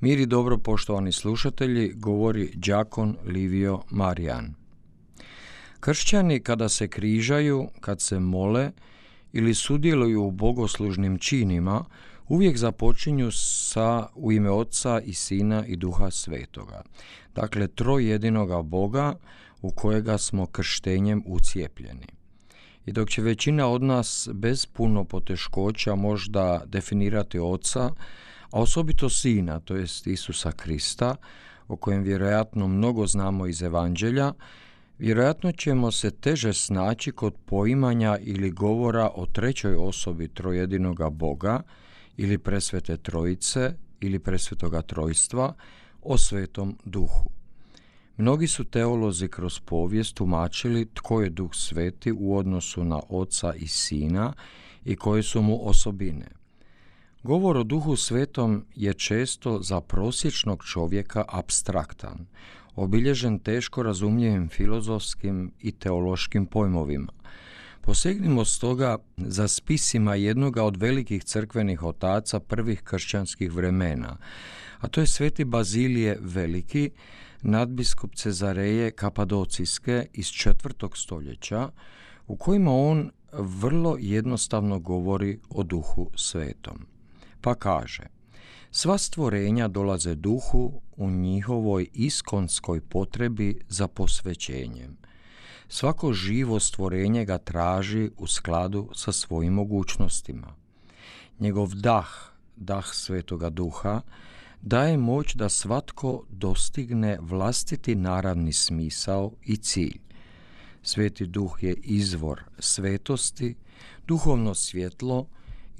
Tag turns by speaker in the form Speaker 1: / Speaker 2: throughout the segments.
Speaker 1: Miri dobro poštovani slušatelji, govori đakon Livio Marijan. Kršćani kada se križaju, kad se mole ili sudjeluju u bogoslužnim činima, uvijek započinju sa u ime Otca i Sina i Duha Svetoga. Dakle, trojedinoga Boga u kojega smo krštenjem ucijepljeni. I dok će većina od nas bez puno poteškoća možda definirati Oca, a osobito Sina, to jest Isusa Krista, o kojem vjerojatno mnogo znamo iz Evanđelja, vjerojatno ćemo se teže snaći kod poimanja ili govora o trećoj osobi trojedinoga Boga ili presvete trojice ili presvetoga trojstva, o svetom duhu. Mnogi su teolozi kroz povijest tumačili tko je duh sveti u odnosu na oca i sina i koje su mu osobine. Govor o duhu svetom je često za prosječnog čovjeka abstraktan, obilježen teško razumljivim filozofskim i teološkim pojmovima. Posegnimo stoga za spisima jednoga od velikih crkvenih otaca prvih kršćanskih vremena, a to je sveti Bazilije Veliki, nadbiskup Cezareje Kapadocijske iz četvrtog stoljeća, u kojima on vrlo jednostavno govori o duhu svetom. Pa kaže, sva stvorenja dolaze duhu u njihovoj iskonskoj potrebi za posvećenjem. Svako živo stvorenje ga traži u skladu sa svojim mogućnostima. Njegov dah, dah svetoga duha, daje moć da svatko dostigne vlastiti naravni smisao i cilj. Sveti duh je izvor svetosti, duhovno svjetlo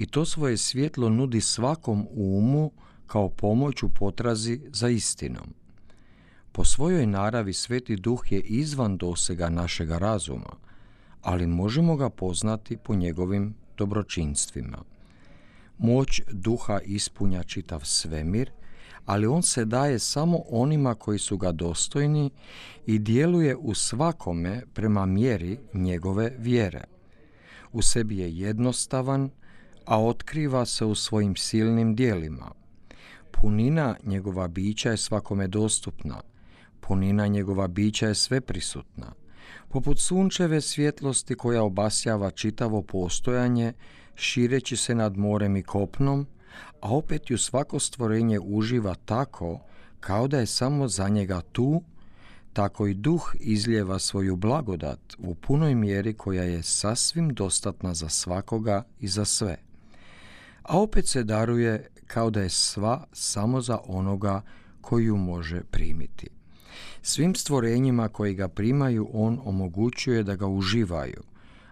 Speaker 1: i to svoje svjetlo nudi svakom umu kao pomoć u potrazi za istinom. Po svojoj naravi sveti duh je izvan dosega našega razuma, ali možemo ga poznati po njegovim dobročinstvima. Moć duha ispunja čitav svemir, ali on se daje samo onima koji su ga dostojni i djeluje u svakome prema mjeri njegove vjere. U sebi je jednostavan, a otkriva se u svojim silnim dijelima. Punina njegova bića je svakome dostupna, punina njegova bića je sveprisutna. Poput sunčeve svjetlosti koja obasjava čitavo postojanje, šireći se nad morem i kopnom, a opet ju svako stvorenje uživa tako kao da je samo za njega tu, tako i duh izljeva svoju blagodat u punoj mjeri koja je sasvim dostatna za svakoga i za sve. A opet se daruje kao da je sva samo za onoga koji ju može primiti. Svim stvorenjima koji ga primaju on omogućuje da ga uživaju,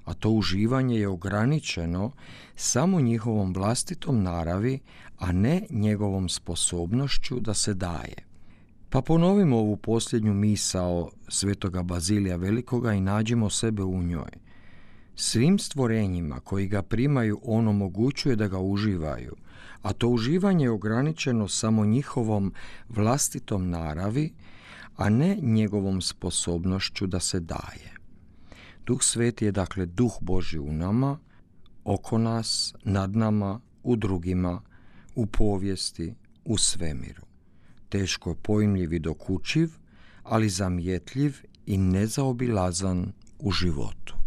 Speaker 1: a to uživanje je ograničeno samo njihovom vlastitom naravi, a ne njegovom sposobnošću da se daje. Pa ponovimo ovu posljednju misao svetoga Bazilija Velikoga i nađemo sebe u njoj. Svim stvorenjima koji ga primaju on omogućuje da ga uživaju, a to uživanje je ograničeno samo njihovom vlastitom naravi, a ne njegovom sposobnošću da se daje. Duh Sveti je dakle duh Boži u nama, oko nas, nad nama, u drugima, u povijesti, u svemiru. Teško pojmljiv i dokučiv, ali zamjetljiv i nezaobilazan u životu.